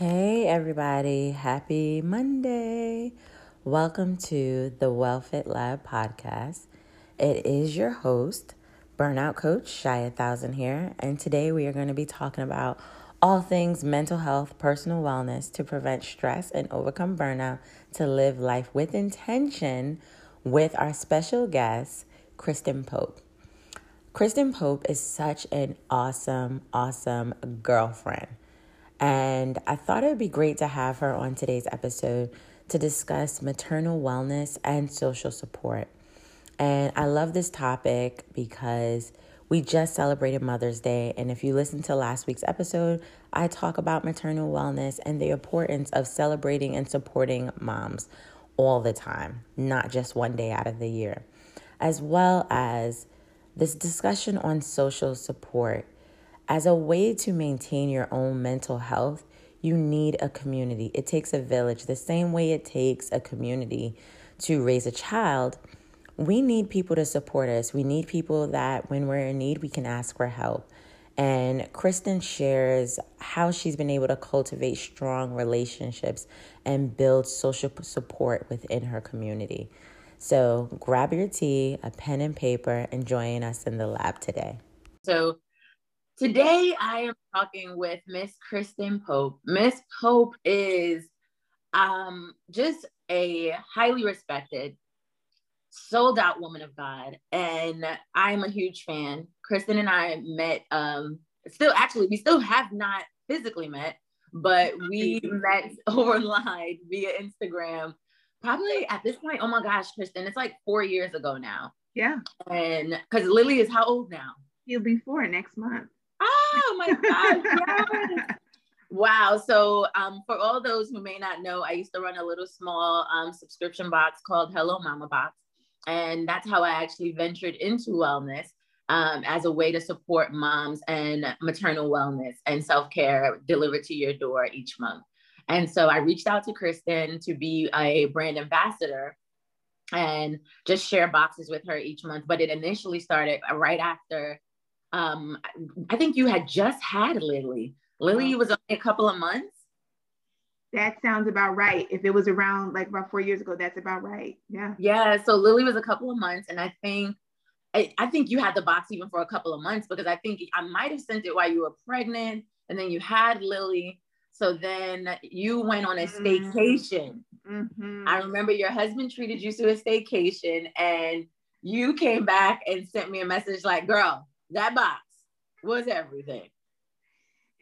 Hey, everybody. Happy Monday. Welcome to the WellFit Lab podcast. It is your host, Burnout Coach Shia Thousand here, and today we are going to be talking about all things mental health, personal wellness to prevent stress and overcome burnout to live life with intention with our special guest, Kristen Pope. Kristen Pope is such an awesome, awesome girlfriend. And I thought it would be great to have her on today's episode to discuss maternal wellness and social support. And I love this topic because we just celebrated Mother's Day. And if you listen to last week's episode, I talk about maternal wellness and the importance of celebrating and supporting moms all the time, not just one day out of the year, as well as this discussion on social support as a way to maintain your own mental health, you need a community. It takes a village. The same way it takes a community to raise a child, we need people to support us. We need people that when we're in need, we can ask for help. And Kristen shares how she's been able to cultivate strong relationships and build social support within her community. So grab your tea, a pen and paper, and join us in the lab today. So Today, I am talking with Miss Kristen Pope. Miss Pope is um, just a highly respected, sold out woman of God, and I'm a huge fan. Kristen and I met, um, still actually, we still have not physically met, but we met online via Instagram. Probably at this point, oh my gosh, Kristen, it's like four years ago now. Yeah. And because Lily is how old now? He'll be four next month. Oh my God. Wow. So, um, for all those who may not know, I used to run a little small um, subscription box called Hello Mama Box. And that's how I actually ventured into wellness um, as a way to support moms and maternal wellness and self care delivered to your door each month. And so I reached out to Kristen to be a brand ambassador and just share boxes with her each month. But it initially started right after um, I think you had just had Lily. Lily was only a couple of months. That sounds about right. If it was around like about four years ago, that's about right. Yeah. Yeah. So Lily was a couple of months, and I think I, I think you had the box even for a couple of months because I think I might have sent it while you were pregnant, and then you had Lily. So then you went on a mm-hmm. staycation. Mm-hmm. I remember your husband treated you to a staycation, and you came back and sent me a message like, "Girl, that box was everything.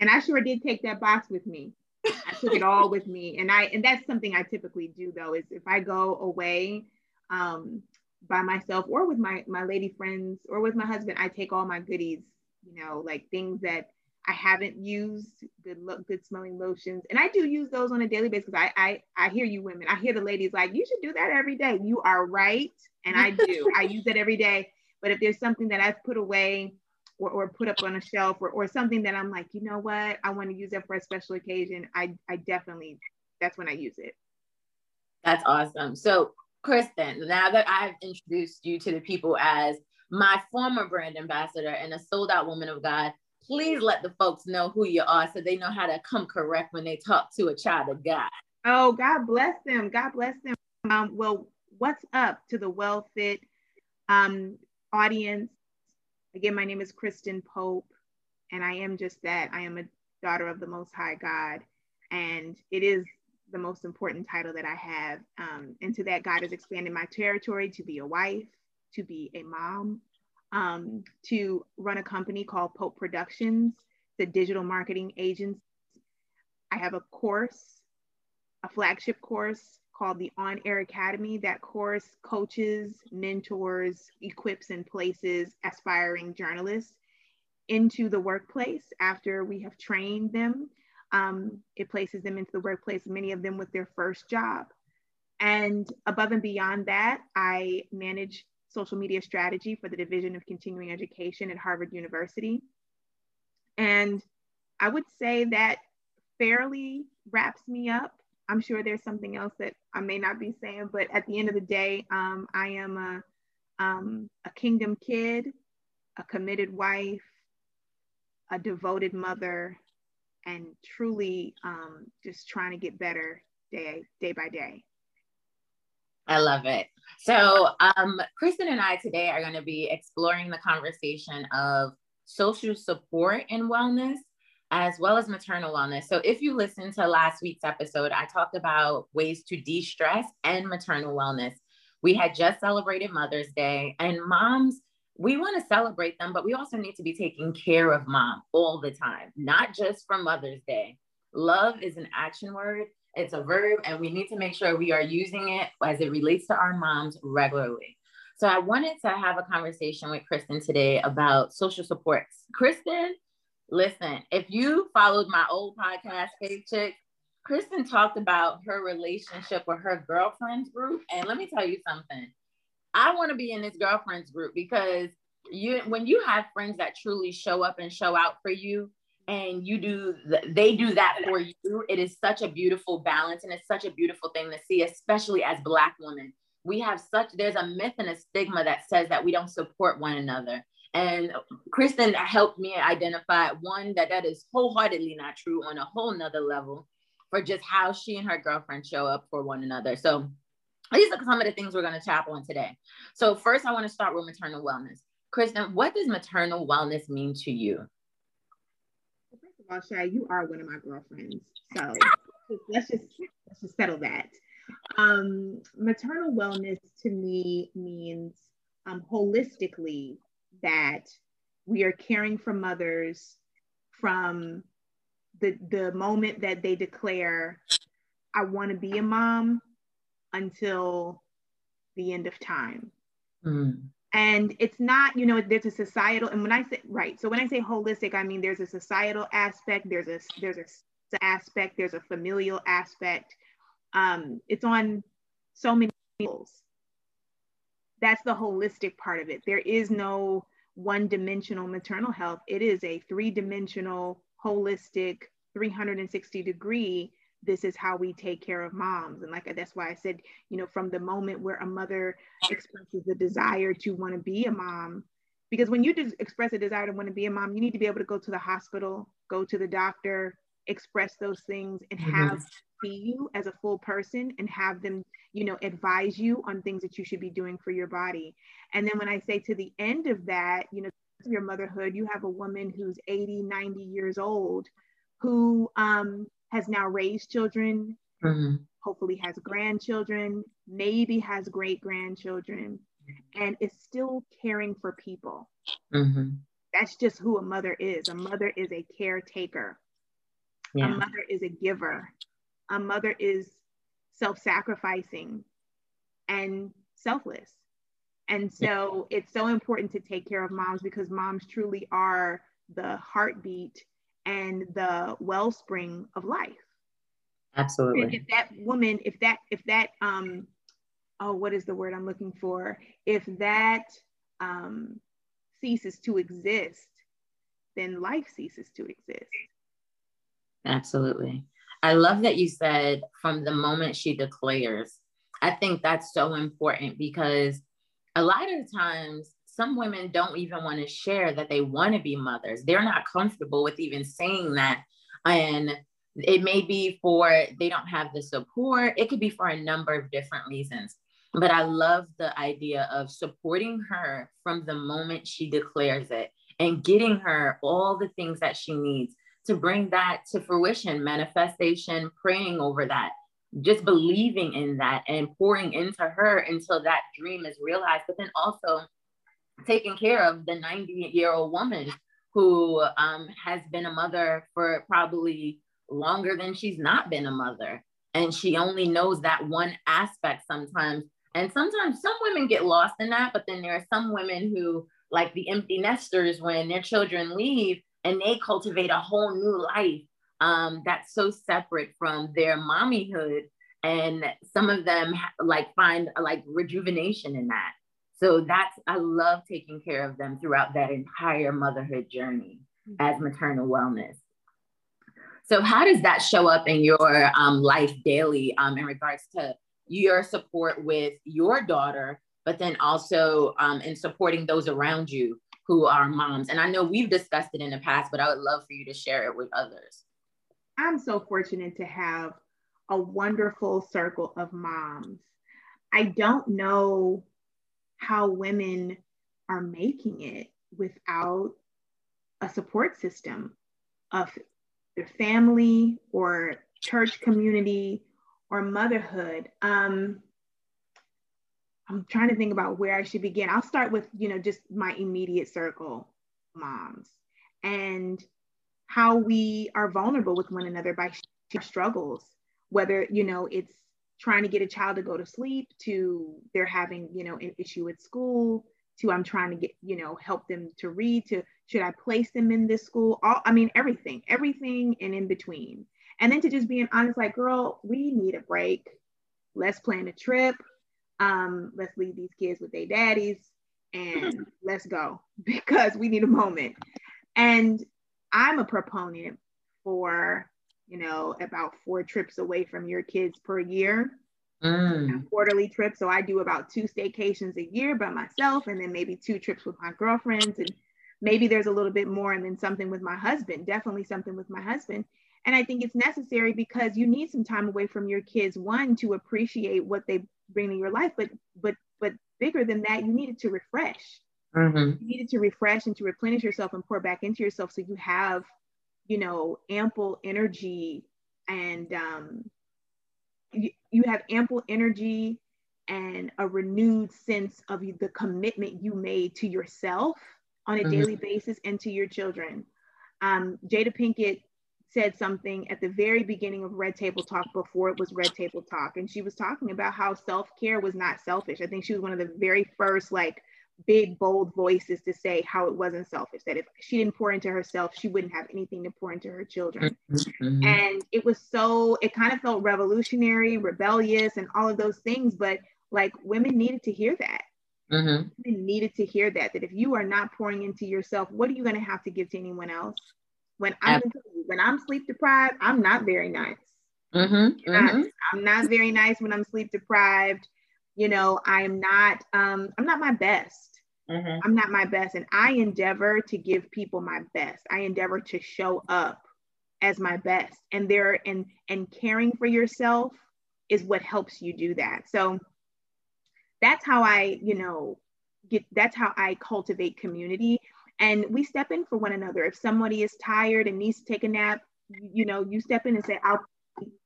And I sure did take that box with me. I took it all with me. And I and that's something I typically do though, is if I go away um by myself or with my my lady friends or with my husband, I take all my goodies, you know, like things that I haven't used, good look, good smelling lotions. And I do use those on a daily basis because I, I I hear you women. I hear the ladies like, you should do that every day. You are right. And I do. I use it every day. But if there's something that I've put away or, or put up on a shelf or, or something that I'm like, you know what, I want to use it for a special occasion, I, I definitely, that's when I use it. That's awesome. So, Kristen, now that I've introduced you to the people as my former brand ambassador and a sold out woman of God, please let the folks know who you are so they know how to come correct when they talk to a child of God. Oh, God bless them. God bless them. Um, well, what's up to the well fit um, audience. Again, my name is Kristen Pope, and I am just that. I am a daughter of the Most High God, and it is the most important title that I have. Um, and to that, God has expanded my territory to be a wife, to be a mom, um, to run a company called Pope Productions, the digital marketing agency. I have a course, a flagship course called the On Air Academy. That course coaches, mentors, equips, and places aspiring journalists into the workplace after we have trained them. Um, it places them into the workplace, many of them with their first job. And above and beyond that, I manage social media strategy for the Division of Continuing Education at Harvard University. And I would say that fairly wraps me up I'm sure there's something else that I may not be saying, but at the end of the day, um, I am a, um, a kingdom kid, a committed wife, a devoted mother, and truly um, just trying to get better day day by day. I love it. So, um, Kristen and I today are going to be exploring the conversation of social support and wellness, as well as maternal wellness. So, if you listened to last week's episode, I talked about ways to de stress and maternal wellness. We had just celebrated Mother's Day, and moms, we want to celebrate them, but we also need to be taking care of mom all the time, not just for Mother's Day. Love is an action word, it's a verb, and we need to make sure we are using it as it relates to our moms regularly. So I wanted to have a conversation with Kristen today about social supports. Kristen, listen, if you followed my old podcast, Fave Chick, Kristen talked about her relationship with her girlfriends group. And let me tell you something. I want to be in this girlfriends group because you when you have friends that truly show up and show out for you and you do they do that for you it is such a beautiful balance and it's such a beautiful thing to see especially as black women we have such there's a myth and a stigma that says that we don't support one another and kristen helped me identify one that that is wholeheartedly not true on a whole nother level for just how she and her girlfriend show up for one another. So these are some of the things we're going to tap on today. So first, I want to start with maternal wellness. Kristen, what does maternal wellness mean to you? First of all, Shay, you are one of my girlfriends. So let's just let's just settle that. Um, maternal wellness to me means um, holistically that we are caring for mothers from the the moment that they declare I want to be a mom until the end of time. Mm. And it's not, you know, there's a societal, and when I say right, so when I say holistic, I mean there's a societal aspect, there's a there's a aspect, there's a familial aspect. Um, it's on so many levels. That's the holistic part of it. There is no one-dimensional maternal health. It is a three-dimensional holistic 360 degree this is how we take care of moms and like that's why i said you know from the moment where a mother expresses the desire to want to be a mom because when you just express a desire to want to be a mom you need to be able to go to the hospital go to the doctor express those things and mm-hmm. have see you as a full person and have them you know advise you on things that you should be doing for your body and then when i say to the end of that you know your motherhood, you have a woman who's 80, 90 years old who um, has now raised children, mm-hmm. hopefully has grandchildren, maybe has great grandchildren, and is still caring for people. Mm-hmm. That's just who a mother is. A mother is a caretaker, yeah. a mother is a giver, a mother is self sacrificing and selfless. And so it's so important to take care of moms because moms truly are the heartbeat and the wellspring of life. Absolutely. And if that woman, if that, if that, um, oh, what is the word I'm looking for? If that um, ceases to exist, then life ceases to exist. Absolutely. I love that you said from the moment she declares. I think that's so important because a lot of times some women don't even want to share that they want to be mothers. They're not comfortable with even saying that. And it may be for they don't have the support, it could be for a number of different reasons. But I love the idea of supporting her from the moment she declares it and getting her all the things that she needs to bring that to fruition, manifestation, praying over that just believing in that and pouring into her until that dream is realized, but then also taking care of the 90 year old woman who um, has been a mother for probably longer than she's not been a mother. And she only knows that one aspect sometimes. And sometimes some women get lost in that, but then there are some women who, like the empty nesters, when their children leave and they cultivate a whole new life um, that's so separate from their mommyhood. And some of them like find like rejuvenation in that. So that's i love taking care of them throughout that entire motherhood journey as mm-hmm. maternal wellness. So how does that show up in your um, life daily um, in regards to your support with your daughter but then also um, in supporting those around you who are moms and i know we've discussed it in the past but i would love for you to share it with others I'm so fortunate to have a wonderful circle of moms. I don't know how women are making it without a support system of their family or church community or motherhood. Um, I'm trying to think about where I should begin. I'll start with, you know, just my immediate circle moms and how we are vulnerable with one another by struggles, whether, you know, it's trying to get a child to go to sleep to they're having, you know, an issue at school to I'm trying to get, you know, help them to read to should I place them in this school? All I mean, everything, everything and in between. And then to just being honest, like, girl, we need a break. Let's plan a trip. Um, let's leave these kids with their daddies and let's go because we need a moment. And I'm a proponent for, you know, about four trips away from your kids per year. Mm. quarterly trips. So I do about two staycations a year by myself, and then maybe two trips with my girlfriends, and maybe there's a little bit more, and then something with my husband. Definitely something with my husband. And I think it's necessary because you need some time away from your kids. One to appreciate what they bring to your life, but but but bigger than that, you needed to refresh. Mm-hmm. You needed to refresh and to replenish yourself and pour back into yourself so you have, you know, ample energy and um, you, you have ample energy and a renewed sense of the commitment you made to yourself on a mm-hmm. daily basis and to your children. Um, Jada Pinkett said something at the very beginning of Red Table Talk before it was Red Table Talk. And she was talking about how self care was not selfish. I think she was one of the very first, like, big, bold voices to say how it wasn't selfish, that if she didn't pour into herself, she wouldn't have anything to pour into her children. Mm-hmm. And it was so, it kind of felt revolutionary, rebellious, and all of those things. But like women needed to hear that. Mm-hmm. Women needed to hear that, that if you are not pouring into yourself, what are you going to have to give to anyone else? When I'm, when I'm sleep deprived, I'm not very nice. Mm-hmm. mm-hmm. I'm not very nice when I'm sleep deprived you know i'm not um i'm not my best mm-hmm. i'm not my best and i endeavor to give people my best i endeavor to show up as my best and there and and caring for yourself is what helps you do that so that's how i you know get that's how i cultivate community and we step in for one another. If somebody is tired and needs to take a nap you know you step in and say i'll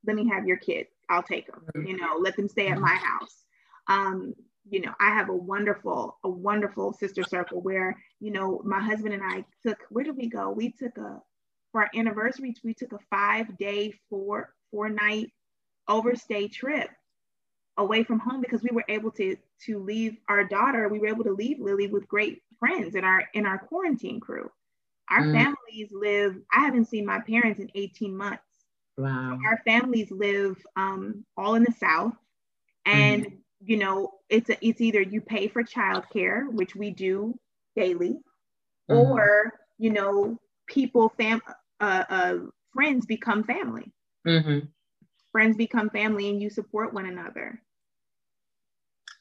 let me have your kid. I'll take them you know let them stay at my house. Um, you know, I have a wonderful, a wonderful sister circle where, you know, my husband and I took, where did we go? We took a, for our anniversary, we took a five day, four, four night overstay trip away from home because we were able to, to leave our daughter, we were able to leave Lily with great friends in our, in our quarantine crew. Our mm. families live, I haven't seen my parents in 18 months. Wow. Our families live um, all in the South. And mm you know, it's a, it's either you pay for childcare, which we do daily, mm-hmm. or you know, people fam uh, uh, friends become family. Mm-hmm. Friends become family, and you support one another.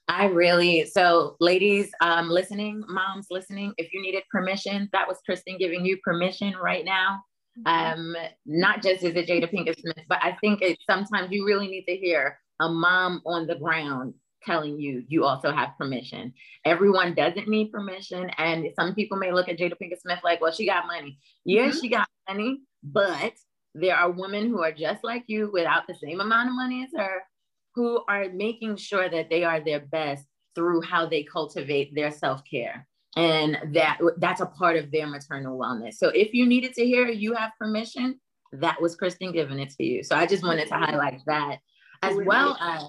I really so ladies um listening, moms listening, if you needed permission, that was Kristen giving you permission right now. Mm-hmm. Um, not just as a Jada Pinkett Smith, but I think it sometimes you really need to hear a mom on the ground telling you you also have permission. Everyone doesn't need permission. And some people may look at Jada Pinkett Smith like, well, she got money. Yes, mm-hmm. she got money, but there are women who are just like you without the same amount of money as her who are making sure that they are their best through how they cultivate their self-care and that that's a part of their maternal wellness so if you needed to hear you have permission that was kristen giving it to you so i just wanted to highlight that as well as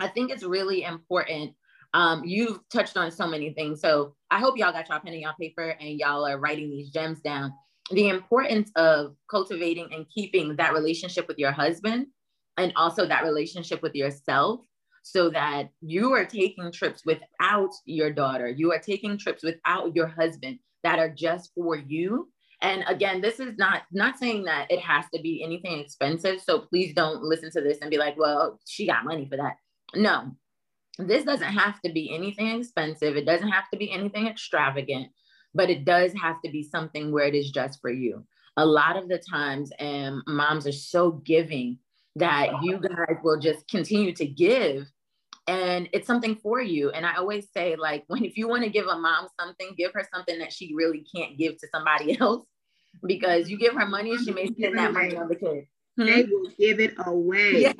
I think it's really important. Um, you've touched on so many things. So I hope y'all got y'all pen and y'all paper and y'all are writing these gems down. The importance of cultivating and keeping that relationship with your husband and also that relationship with yourself so that you are taking trips without your daughter, you are taking trips without your husband that are just for you. And again, this is not not saying that it has to be anything expensive. So please don't listen to this and be like, well, she got money for that. No, this doesn't have to be anything expensive. It doesn't have to be anything extravagant, but it does have to be something where it is just for you. a lot of the times, and moms are so giving that you guys will just continue to give and it's something for you and i always say like when if you want to give a mom something give her something that she really can't give to somebody else because you give her money she may spend that money on the kid they hmm? will give it away. Yes,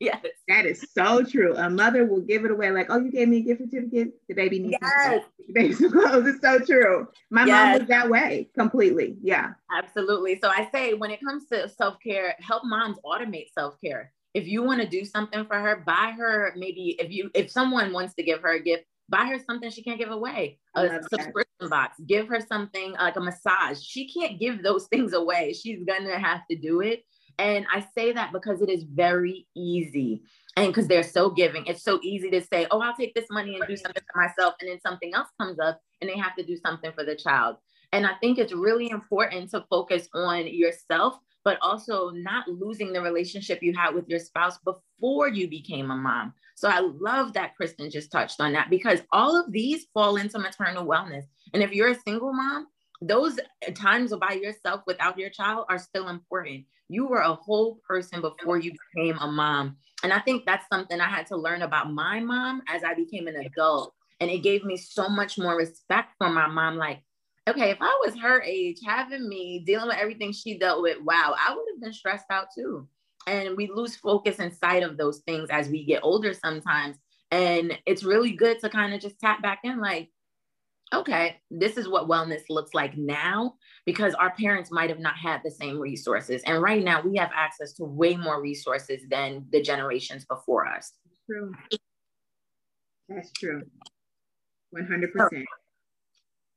yes. That is so true. A mother will give it away, like, oh, you gave me a gift certificate. The baby needs yes. the baby some clothes. It's so true. My yes. mom was that way completely. Yeah. Absolutely. So I say when it comes to self-care, help moms automate self-care. If you want to do something for her, buy her maybe if you if someone wants to give her a gift, buy her something she can't give away a subscription that. box give her something like a massage she can't give those things away she's gonna have to do it and I say that because it is very easy. And because they're so giving, it's so easy to say, oh, I'll take this money and do something for myself. And then something else comes up and they have to do something for the child. And I think it's really important to focus on yourself, but also not losing the relationship you had with your spouse before you became a mom. So I love that Kristen just touched on that because all of these fall into maternal wellness. And if you're a single mom, those times by yourself without your child are still important. You were a whole person before you became a mom. And I think that's something I had to learn about my mom as I became an adult. And it gave me so much more respect for my mom. Like, okay, if I was her age, having me dealing with everything she dealt with, wow, I would have been stressed out too. And we lose focus and sight of those things as we get older sometimes. And it's really good to kind of just tap back in like, okay, this is what wellness looks like now because our parents might have not had the same resources. And right now we have access to way more resources than the generations before us. True. That's true. 100%. So,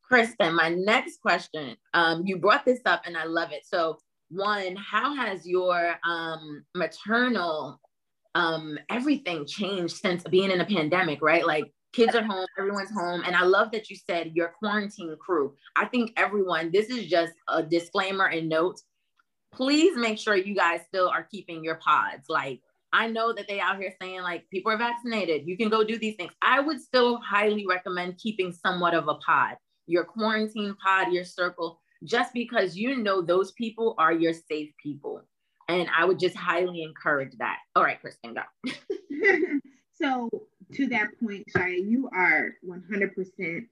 Kristen, my next question, um, you brought this up and I love it. So, one, how has your um, maternal um, everything changed since being in a pandemic, right? Like kids are home, everyone's home. And I love that you said your quarantine crew. I think everyone, this is just a disclaimer and note. Please make sure you guys still are keeping your pods. Like, I know that they out here saying like people are vaccinated, you can go do these things. I would still highly recommend keeping somewhat of a pod, your quarantine pod, your circle, just because you know those people are your safe people. And I would just highly encourage that. All right, Kristen, go. so to that point, Shia, you are 100%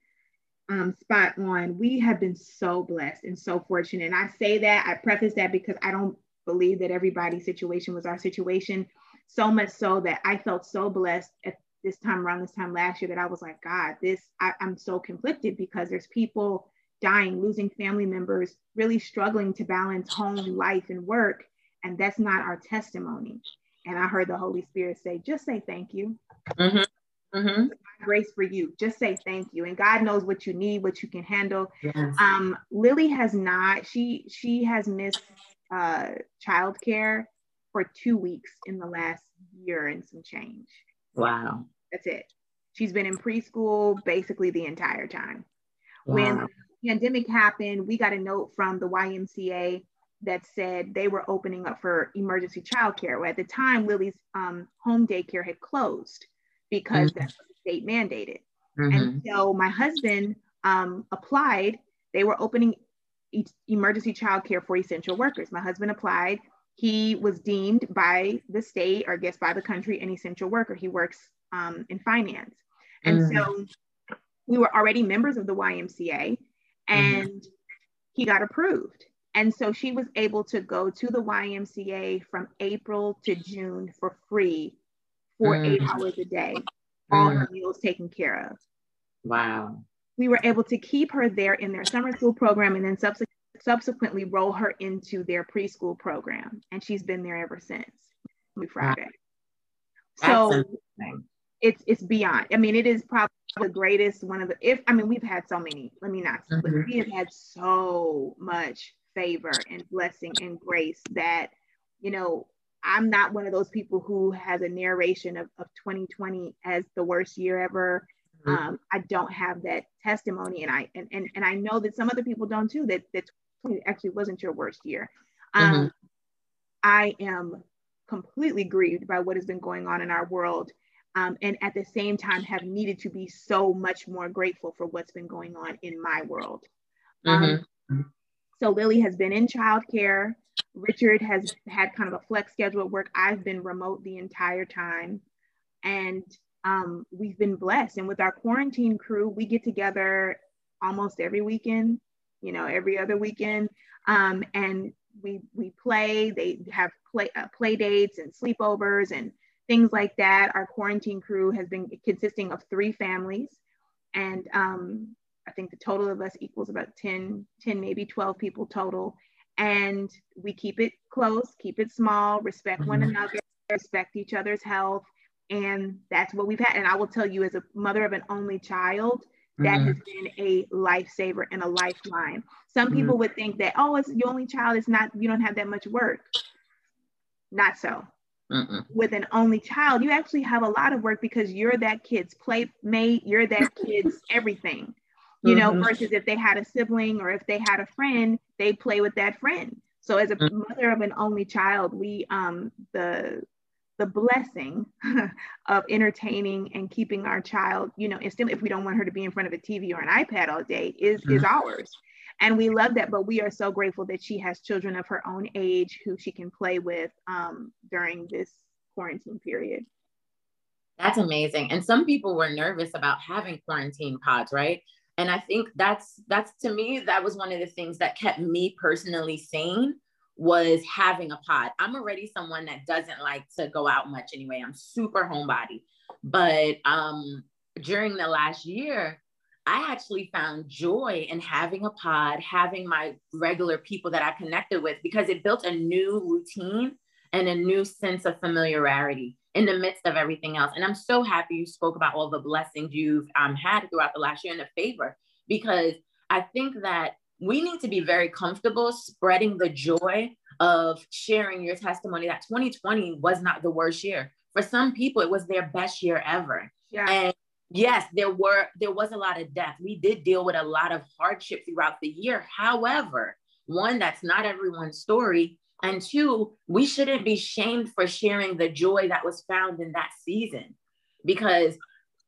um, spot on. We have been so blessed and so fortunate. And I say that, I preface that because I don't believe that everybody's situation was our situation. So much so that I felt so blessed at this time around this time last year that I was like, God, this, I, I'm so conflicted because there's people dying, losing family members, really struggling to balance home, life, and work. And that's not our testimony. And I heard the Holy Spirit say, just say thank you. Mm-hmm. Mm-hmm. Grace for you. Just say thank you. And God knows what you need, what you can handle. Yes. Um, Lily has not, she she has missed uh childcare for two weeks in the last year and some change. Wow. That's it. She's been in preschool basically the entire time. Wow. When the pandemic happened, we got a note from the YMCA that said they were opening up for emergency childcare. At the time, Lily's um, home daycare had closed because mm-hmm. that's state mandated. Mm-hmm. And so my husband um, applied. They were opening e- emergency childcare for essential workers. My husband applied. He was deemed by the state, or I guess by the country, an essential worker. He works um, in finance. And mm-hmm. so we were already members of the YMCA, mm-hmm. and he got approved. And so she was able to go to the YMCA from April to June for free for mm. eight hours a day, all mm. her meals taken care of. Wow. We were able to keep her there in their summer school program and then subsequently subsequently roll her into their preschool program. And she's been there ever since we Friday. Wow. So it's it's beyond. I mean, it is probably the greatest one of the if I mean we've had so many, let me not mm-hmm. we have had so much favor and blessing and grace that, you know, I'm not one of those people who has a narration of, of 2020 as the worst year ever. Mm-hmm. Um, I don't have that testimony, and I and, and and I know that some other people don't too. That that actually wasn't your worst year. Um, mm-hmm. I am completely grieved by what has been going on in our world, um, and at the same time have needed to be so much more grateful for what's been going on in my world. Um, mm-hmm. So Lily has been in childcare. Richard has had kind of a flex schedule at work. I've been remote the entire time. And um, we've been blessed. And with our quarantine crew, we get together almost every weekend, you know, every other weekend. Um, and we we play. They have play uh, play dates and sleepovers and things like that. Our quarantine crew has been consisting of three families, and um, I think the total of us equals about 10, 10, maybe 12 people total. And we keep it close, keep it small, respect mm-hmm. one another, respect each other's health. And that's what we've had. And I will tell you, as a mother of an only child, that mm-hmm. has been a lifesaver and a lifeline. Some mm-hmm. people would think that, oh, it's your only child, it's not, you don't have that much work. Not so. Mm-mm. With an only child, you actually have a lot of work because you're that kid's playmate, you're that kid's everything. You mm-hmm. know, versus if they had a sibling or if they had a friend, they play with that friend. So as a mm-hmm. mother of an only child, we um the the blessing of entertaining and keeping our child, you know, instead if we don't want her to be in front of a TV or an iPad all day, is mm-hmm. is ours. And we love that, but we are so grateful that she has children of her own age who she can play with um, during this quarantine period. That's amazing. And some people were nervous about having quarantine pods, right? And I think that's that's to me that was one of the things that kept me personally sane was having a pod. I'm already someone that doesn't like to go out much anyway. I'm super homebody. But um, during the last year, I actually found joy in having a pod, having my regular people that I connected with because it built a new routine and a new sense of familiarity in the midst of everything else. And I'm so happy you spoke about all the blessings you've um, had throughout the last year and the favor because I think that we need to be very comfortable spreading the joy of sharing your testimony that 2020 was not the worst year. For some people, it was their best year ever. Yeah. And yes, there were there was a lot of death. We did deal with a lot of hardship throughout the year. However, one, that's not everyone's story. And two, we shouldn't be shamed for sharing the joy that was found in that season because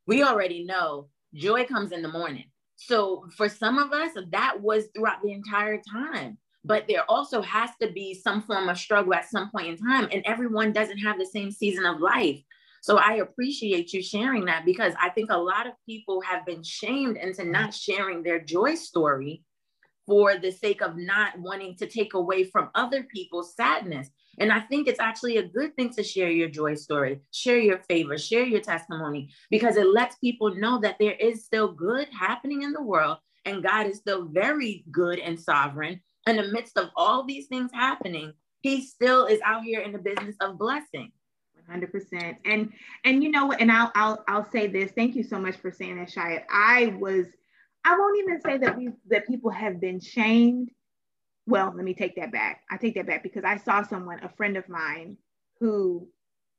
we already know joy comes in the morning. So for some of us, that was throughout the entire time. But there also has to be some form of struggle at some point in time. And everyone doesn't have the same season of life. So I appreciate you sharing that because I think a lot of people have been shamed into not sharing their joy story for the sake of not wanting to take away from other people's sadness. And I think it's actually a good thing to share your joy story, share your favor, share your testimony, because it lets people know that there is still good happening in the world and God is still very good and sovereign. In the midst of all these things happening, He still is out here in the business of blessing. 100% and and you know what and I'll, I'll i'll say this thank you so much for saying that Shia. i was i won't even say that we that people have been shamed well, let me take that back. I take that back because I saw someone, a friend of mine, who,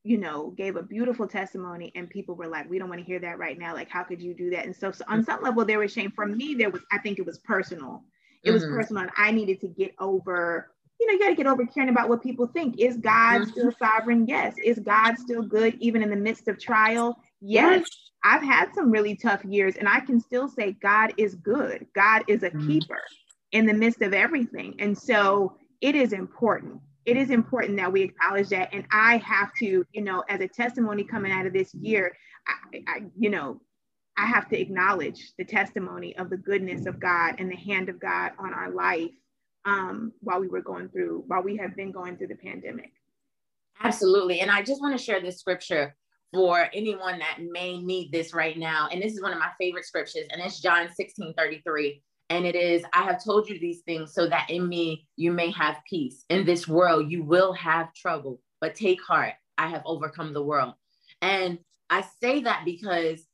you know, gave a beautiful testimony, and people were like, "We don't want to hear that right now. Like, how could you do that?" And so, so on some level, there was shame. For me, there was, I think, it was personal. It was mm-hmm. personal, and I needed to get over. You know, you got to get over caring about what people think. Is God mm-hmm. still sovereign? Yes. Is God still good even in the midst of trial? Yes. I've had some really tough years, and I can still say God is good. God is a mm-hmm. keeper in the midst of everything. And so it is important. It is important that we acknowledge that. And I have to, you know, as a testimony coming out of this year, I, I, you know, I have to acknowledge the testimony of the goodness of God and the hand of God on our life um, while we were going through, while we have been going through the pandemic. Absolutely. And I just want to share this scripture for anyone that may need this right now. And this is one of my favorite scriptures, and it's John 16 33. And it is, I have told you these things so that in me you may have peace. In this world, you will have trouble, but take heart. I have overcome the world. And I say that because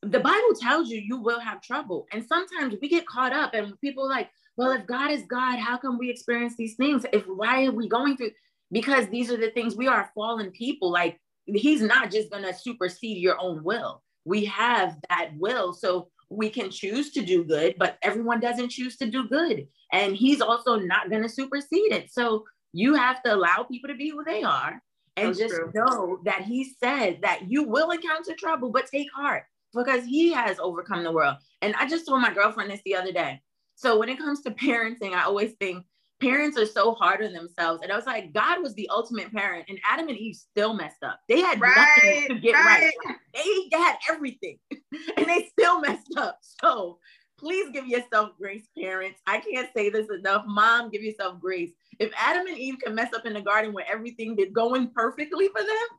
the Bible tells you you will have trouble. And sometimes we get caught up and people like, well, if God is God, how come we experience these things? If why are we going through? Because these are the things we are fallen people. Like he's not just gonna supersede your own will. We have that will. So we can choose to do good, but everyone doesn't choose to do good. And he's also not going to supersede it. So you have to allow people to be who they are and That's just true. know that he said that you will encounter trouble, but take heart because he has overcome the world. And I just told my girlfriend this the other day. So when it comes to parenting, I always think parents are so hard on themselves. And I was like, God was the ultimate parent, and Adam and Eve still messed up. They had right, nothing to get right. right. They had everything, and they still messed up. So please give yourself grace, parents. I can't say this enough. Mom, give yourself grace. If Adam and Eve can mess up in the garden where everything is going perfectly for them,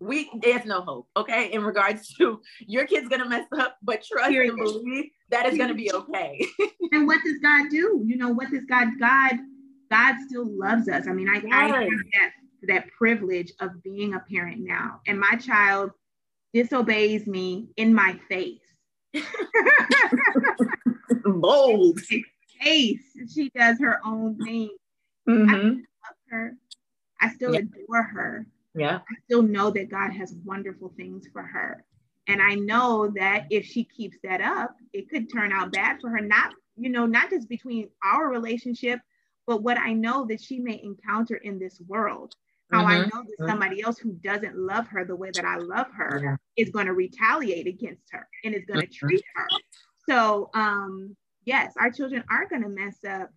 we there's no hope. Okay, in regards to your kid's gonna mess up, but trust Period. and believe that is gonna be okay. and what does God do? You know, what does God God God still loves us. I mean, I, yes. I have that, that privilege of being a parent now, and my child disobeys me in my face. Bold. Face. She does her own thing. Mm-hmm. I love her. I still yeah. adore her. Yeah. I still know that God has wonderful things for her. And I know that if she keeps that up, it could turn out bad for her. Not, you know, not just between our relationship, but what I know that she may encounter in this world. How mm-hmm. I know that mm-hmm. somebody else who doesn't love her the way that I love her yeah. is going to retaliate against her and is going to mm-hmm. treat her. So, um, yes, our children are going to mess up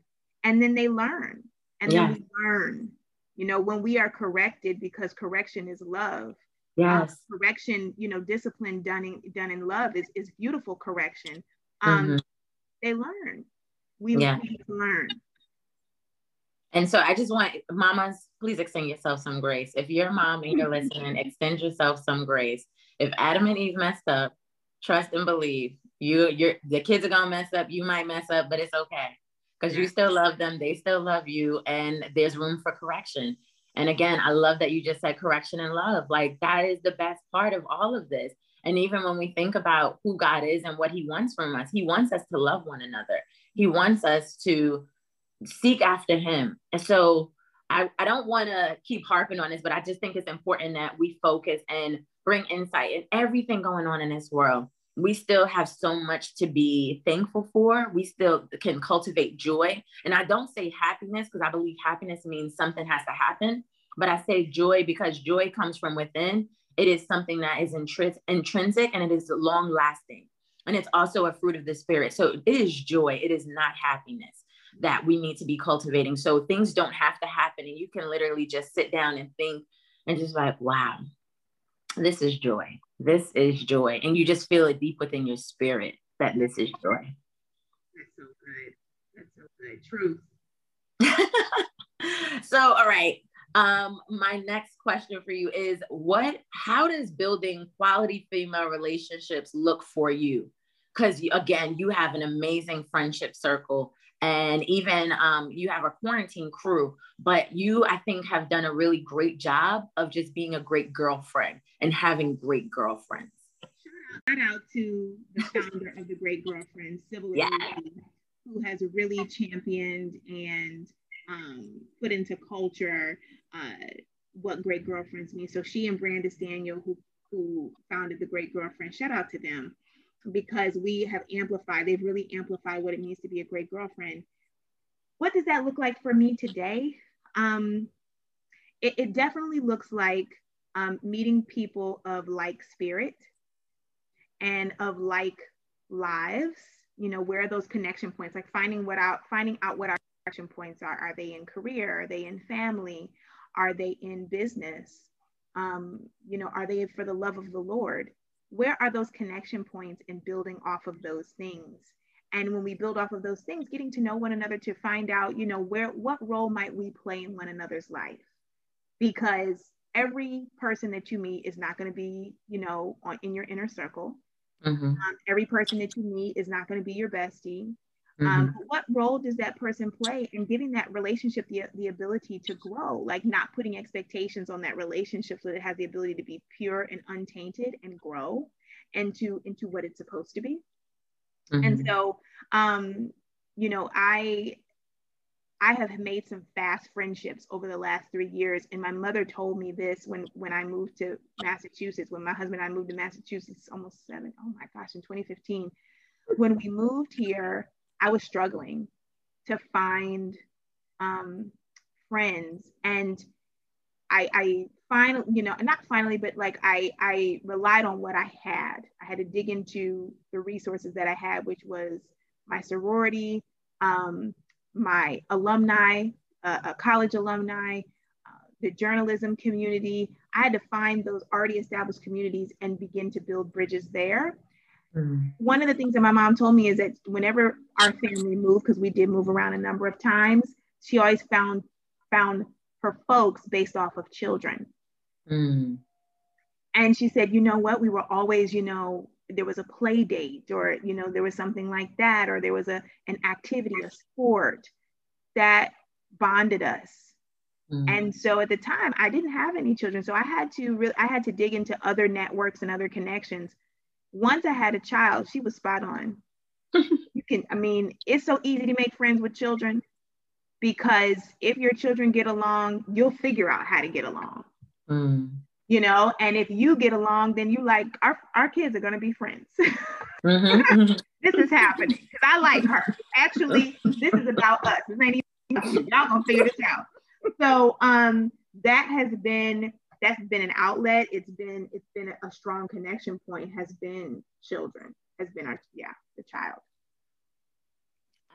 and then they learn and yeah. then we learn. You know, when we are corrected, because correction is love. Um, yes. correction, you know, discipline done in done in love is, is beautiful correction. Um, mm-hmm. they learn. We, yeah. we learn. And so I just want mamas, please extend yourself some grace. If you're a mom and you're listening, extend yourself some grace. If Adam and Eve messed up, trust and believe. You, you're the kids are gonna mess up. You might mess up, but it's okay because you still love them. They still love you, and there's room for correction. And again, I love that you just said correction and love. Like that is the best part of all of this. And even when we think about who God is and what He wants from us, He wants us to love one another. He wants us to seek after him. And so I, I don't want to keep harping on this, but I just think it's important that we focus and bring insight in everything going on in this world. We still have so much to be thankful for. We still can cultivate joy. And I don't say happiness because I believe happiness means something has to happen, but I say joy because joy comes from within. It is something that is intrinsic and it is long lasting. And it's also a fruit of the spirit. So it is joy, it is not happiness that we need to be cultivating. So things don't have to happen. And you can literally just sit down and think and just like, wow, this is joy. This is joy. And you just feel it deep within your spirit that this is joy. That's so good. That's so good. Truth. so, all right. Um, my next question for you is what, how does building quality female relationships look for you? Because again, you have an amazing friendship circle and even um, you have a quarantine crew but you i think have done a really great job of just being a great girlfriend and having great girlfriends. Shout out to the founder of the great girlfriends Sybil yeah. who has really championed and um, put into culture uh, what great girlfriends mean. So she and Brandice Daniel who who founded the great girlfriend shout out to them because we have amplified, they've really amplified what it means to be a great girlfriend. What does that look like for me today? Um, it, it definitely looks like um, meeting people of like spirit and of like lives. You know, where are those connection points? Like finding what out, finding out what our connection points are. Are they in career? Are they in family? Are they in business? Um, you know, are they for the love of the Lord? Where are those connection points in building off of those things? And when we build off of those things getting to know one another to find out you know where what role might we play in one another's life? Because every person that you meet is not going to be you know on, in your inner circle. Mm-hmm. um, every person that you meet is not going to be your bestie mm-hmm. Um, what role does that person play in giving that relationship the, the ability to grow? Like not putting expectations on that relationship so that it has the ability to be pure and untainted and grow into into what it's supposed to be. Mm-hmm. And so, um, you know, I I have made some fast friendships over the last three years. And my mother told me this when when I moved to Massachusetts, when my husband and I moved to Massachusetts almost seven, oh my gosh, in 2015. When we moved here, I was struggling to find um, friends and I, I finally, you know, not finally, but like I, I relied on what I had. I had to dig into the resources that I had, which was my sorority, um, my alumni, uh, uh, college alumni, uh, the journalism community. I had to find those already established communities and begin to build bridges there. Mm. One of the things that my mom told me is that whenever our family moved, because we did move around a number of times, she always found found her folks based off of children. Mm. And she said, you know what? We were always, you know, there was a play date or, you know, there was something like that, or there was a an activity, a sport that bonded us. Mm. And so at the time, I didn't have any children. So I had to really, I had to dig into other networks and other connections. Once I had a child, she was spot on. you can, I mean, it's so easy to make friends with children because if your children get along, you'll figure out how to get along. Mm. You know, and if you get along, then you like our, our kids are gonna be friends. mm-hmm, this is happening because I like her. Actually, this is about us. This ain't even y'all gonna figure this out. So um that has been that's been an outlet. It's been it's been a strong connection point, has been children, has been our yeah, the child.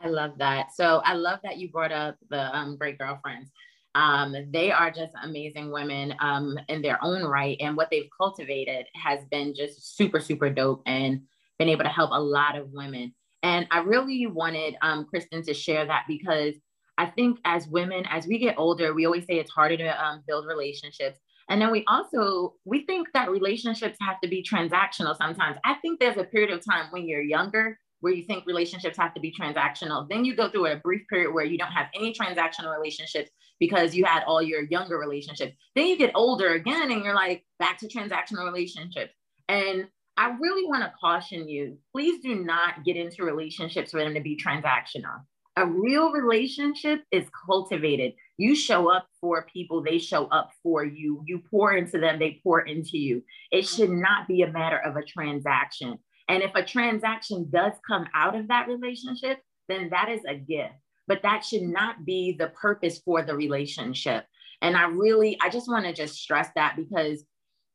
I love that. So I love that you brought up the um, great girlfriends. Um, they are just amazing women um, in their own right, and what they've cultivated has been just super, super dope, and been able to help a lot of women. And I really wanted um, Kristen to share that because I think as women, as we get older, we always say it's harder to um, build relationships. And then we also we think that relationships have to be transactional sometimes. I think there's a period of time when you're younger where you think relationships have to be transactional. Then you go through a brief period where you don't have any transactional relationships because you had all your younger relationships. Then you get older again and you're like back to transactional relationships. And I really want to caution you please do not get into relationships for them to be transactional. A real relationship is cultivated. You show up for people, they show up for you. You pour into them, they pour into you. It mm-hmm. should not be a matter of a transaction. And if a transaction does come out of that relationship, then that is a gift. But that should not be the purpose for the relationship. And I really, I just want to just stress that because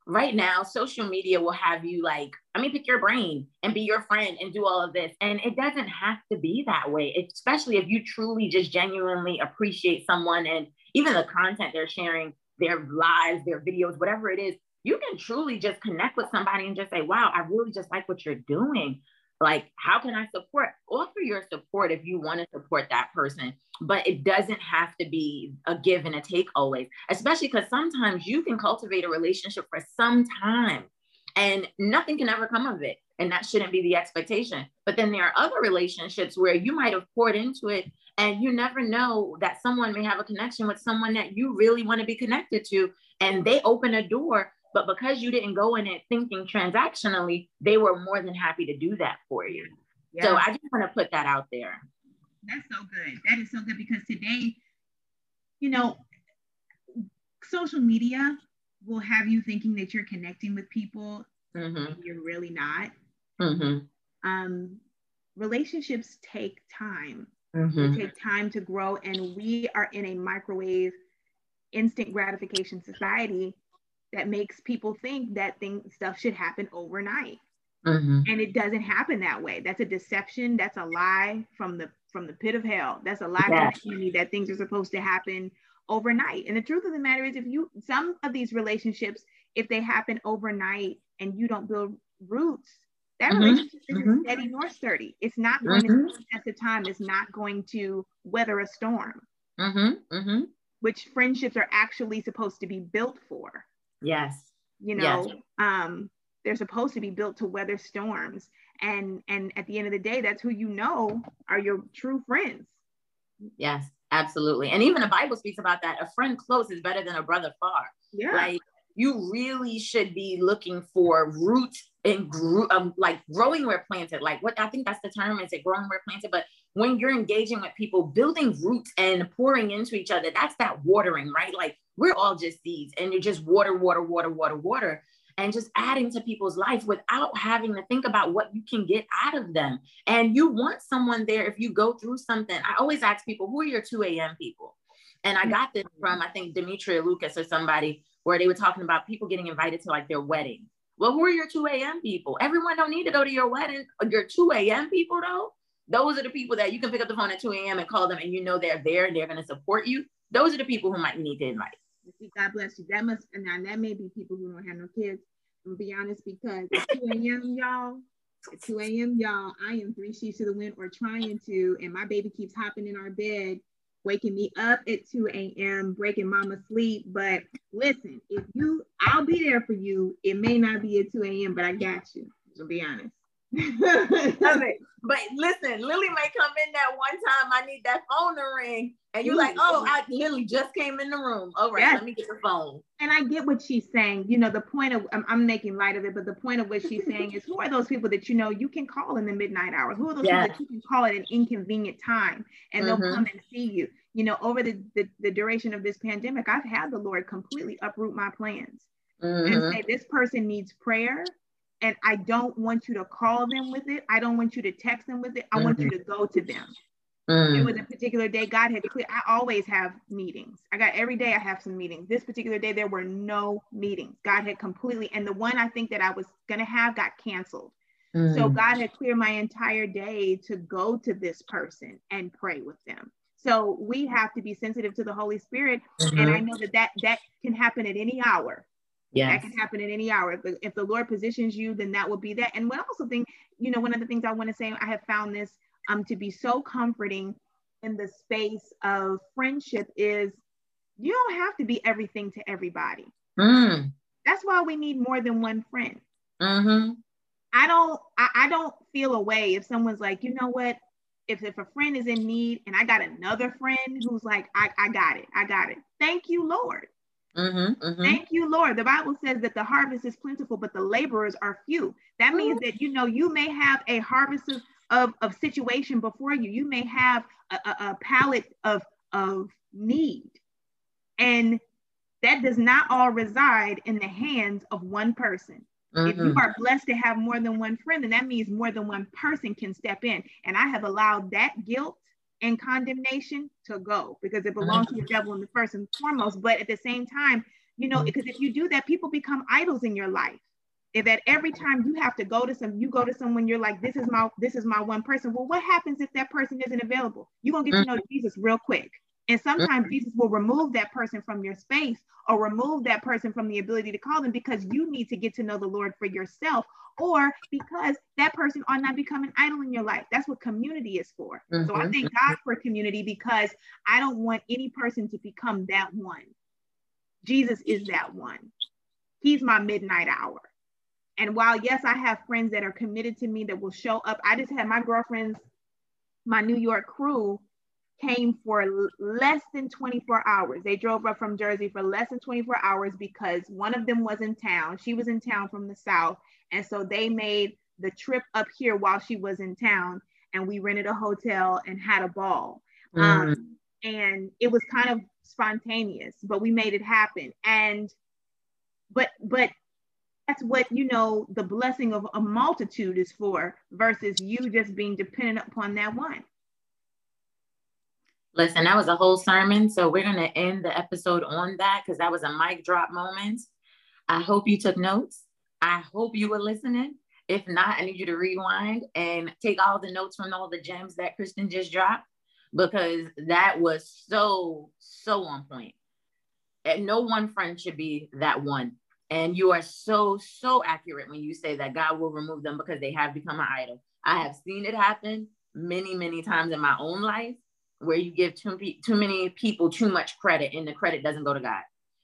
right now, social media will have you like, I mean, pick your brain and be your friend and do all of this. And it doesn't have to be that way, especially if you truly just genuinely appreciate someone and even the content they're sharing, their lives, their videos, whatever it is, you can truly just connect with somebody and just say, wow, I really just like what you're doing. Like, how can I support? Offer your support if you want to support that person, but it doesn't have to be a give and a take always, especially because sometimes you can cultivate a relationship for some time and nothing can ever come of it. And that shouldn't be the expectation. But then there are other relationships where you might have poured into it and you never know that someone may have a connection with someone that you really want to be connected to. And they open a door but because you didn't go in it thinking transactionally, they were more than happy to do that for you. Yeah. So I just want to put that out there. That's so good. That is so good because today, you know, social media will have you thinking that you're connecting with people. Mm-hmm. you're really not. Mm-hmm. Um, relationships take time. Mm-hmm. They take time to grow, and we are in a microwave, instant gratification society that makes people think that things stuff should happen overnight. Mm-hmm. And it doesn't happen that way. That's a deception. That's a lie from the from the pit of hell. That's a lie yes. from the enemy that things are supposed to happen overnight. And the truth of the matter is, if you some of these relationships, if they happen overnight and you don't build roots, that mm-hmm. relationship isn't mm-hmm. steady nor sturdy. It's not going mm-hmm. to at the time. It's not going to weather a storm. Mm-hmm. Mm-hmm. Which friendships are actually supposed to be built for. Yes. You know, yes. um, they're supposed to be built to weather storms. And and at the end of the day, that's who you know are your true friends. Yes, absolutely. And even the Bible speaks about that. A friend close is better than a brother far. Yeah. Like you really should be looking for roots and gro- um, like growing where planted. Like what I think that's the term is it growing where planted. But when you're engaging with people, building roots and pouring into each other, that's that watering, right? Like we're all just seeds and you're just water, water, water, water, water, and just adding to people's life without having to think about what you can get out of them. And you want someone there if you go through something. I always ask people, who are your 2 a.m. people? And I got this from, I think, Demetria Lucas or somebody where they were talking about people getting invited to like their wedding. Well, who are your 2 a.m. people? Everyone don't need to go to your wedding. Your 2 a.m. people, though, those are the people that you can pick up the phone at 2 a.m. and call them and you know they're there and they're going to support you. Those are the people who might need to invite. God bless you. That must, and now that may be people who don't have no kids. I'm gonna be honest because at 2 a.m. y'all, at 2 a.m. y'all, I am three sheets to the wind or trying to, and my baby keeps hopping in our bed, waking me up at 2 a.m., breaking mama sleep. But listen, if you, I'll be there for you. It may not be at 2 a.m., but I got you. To be honest. But listen, Lily may come in that one time. I need that phone to ring. And you're like, oh, I Lily just came in the room. All right, yes. let me get the phone. And I get what she's saying. You know, the point of I'm, I'm, making light of it, but the point of what she's saying is who are those people that you know you can call in the midnight hours? Who are those yes. people that you can call at an inconvenient time and mm-hmm. they'll come and see you? You know, over the, the, the duration of this pandemic, I've had the Lord completely uproot my plans mm-hmm. and say this person needs prayer and I don't want you to call them with it. I don't want you to text them with it. I mm-hmm. want you mm-hmm. to go to them. Mm. It was a particular day God had clear. I always have meetings. I got every day I have some meetings. This particular day there were no meetings. God had completely, and the one I think that I was gonna have got canceled. Mm. So God had cleared my entire day to go to this person and pray with them. So we have to be sensitive to the Holy Spirit, mm-hmm. and I know that that that can happen at any hour. Yeah, that can happen at any hour. If the, if the Lord positions you, then that will be that. And what I also think, you know, one of the things I want to say, I have found this um to be so comforting in the space of friendship is you don't have to be everything to everybody. Mm. That's why we need more than one friend. Mm-hmm. I don't I, I don't feel a way if someone's like, you know what, if, if a friend is in need and I got another friend who's like, I, I got it, I got it. Thank you, Lord. Mm-hmm, mm-hmm. Thank you, Lord. The Bible says that the harvest is plentiful, but the laborers are few. That mm-hmm. means that you know you may have a harvest of, of, of situation before you. You may have a, a, a palette of of need, and that does not all reside in the hands of one person. If you mm-hmm. are blessed to have more than one friend, then that means more than one person can step in. And I have allowed that guilt and condemnation to go because it belongs to the mm-hmm. devil in the first and foremost. But at the same time, you know, because if you do that, people become idols in your life. If at every time you have to go to some, you go to someone, you're like, this is my, this is my one person. Well, what happens if that person isn't available? You're gonna get to know mm-hmm. Jesus real quick. And sometimes Jesus will remove that person from your space or remove that person from the ability to call them because you need to get to know the Lord for yourself or because that person ought not become an idol in your life. That's what community is for. Mm-hmm. So I mm-hmm. thank God for community because I don't want any person to become that one. Jesus is that one. He's my midnight hour. And while, yes, I have friends that are committed to me that will show up, I just had my girlfriends, my New York crew came for less than 24 hours. They drove up from Jersey for less than 24 hours because one of them was in town. She was in town from the South. And so they made the trip up here while she was in town. And we rented a hotel and had a ball. Mm. Um, and it was kind of spontaneous, but we made it happen. And, but, but that's what you know the blessing of a multitude is for versus you just being dependent upon that one Listen, that was a whole sermon. So we're going to end the episode on that because that was a mic drop moment. I hope you took notes. I hope you were listening. If not, I need you to rewind and take all the notes from all the gems that Kristen just dropped because that was so, so on point. And no one friend should be that one. And you are so, so accurate when you say that God will remove them because they have become an idol. I have seen it happen many, many times in my own life where you give too, too many people too much credit and the credit doesn't go to God.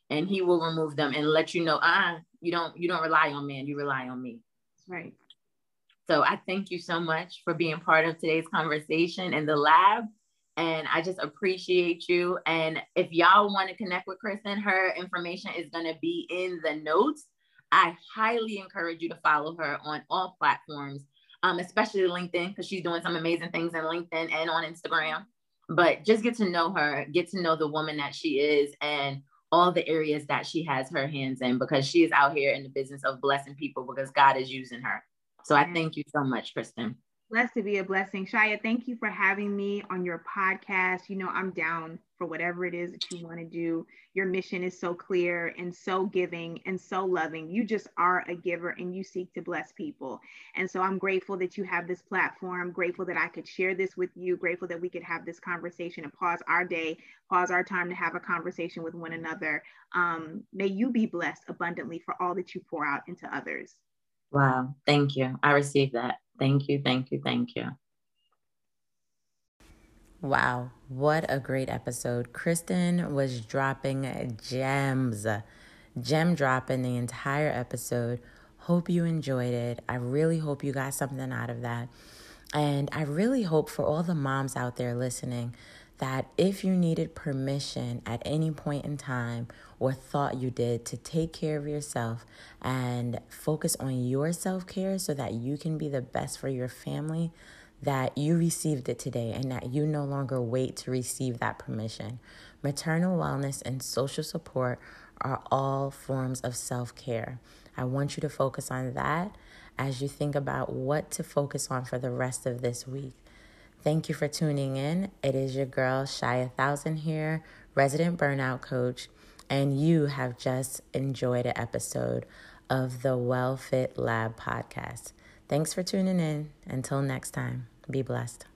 And he will remove them and let you know, ah, uh, you don't you don't rely on man, you rely on me. Right. So I thank you so much for being part of today's conversation in the lab. And I just appreciate you. And if y'all want to connect with Kristen, her information is going to be in the notes. I highly encourage you to follow her on all platforms, um, especially LinkedIn, because she's doing some amazing things in LinkedIn and on Instagram but just get to know her, get to know the woman that she is and all the areas that she has her hands in because she is out here in the business of blessing people because God is using her. So I mm. thank you so much, Kristen. Blessed to be a blessing. Shia, thank you for having me on your podcast. You know, I'm down for whatever it is that you want to do. Your mission is so clear and so giving and so loving. You just are a giver and you seek to bless people. And so I'm grateful that you have this platform, grateful that I could share this with you, grateful that we could have this conversation and pause our day, pause our time to have a conversation with one another. Um, may you be blessed abundantly for all that you pour out into others. Wow. Thank you. I received that. Thank you. Thank you. Thank you. Wow, what a great episode. Kristen was dropping gems, gem dropping the entire episode. Hope you enjoyed it. I really hope you got something out of that. And I really hope for all the moms out there listening that if you needed permission at any point in time or thought you did to take care of yourself and focus on your self care so that you can be the best for your family, that you received it today and that you no longer wait to receive that permission. Maternal wellness and social support are all forms of self care. I want you to focus on that as you think about what to focus on for the rest of this week. Thank you for tuning in. It is your girl, Shia Thousand here, resident burnout coach, and you have just enjoyed an episode of the Well Fit Lab podcast. Thanks for tuning in. Until next time. Be blessed.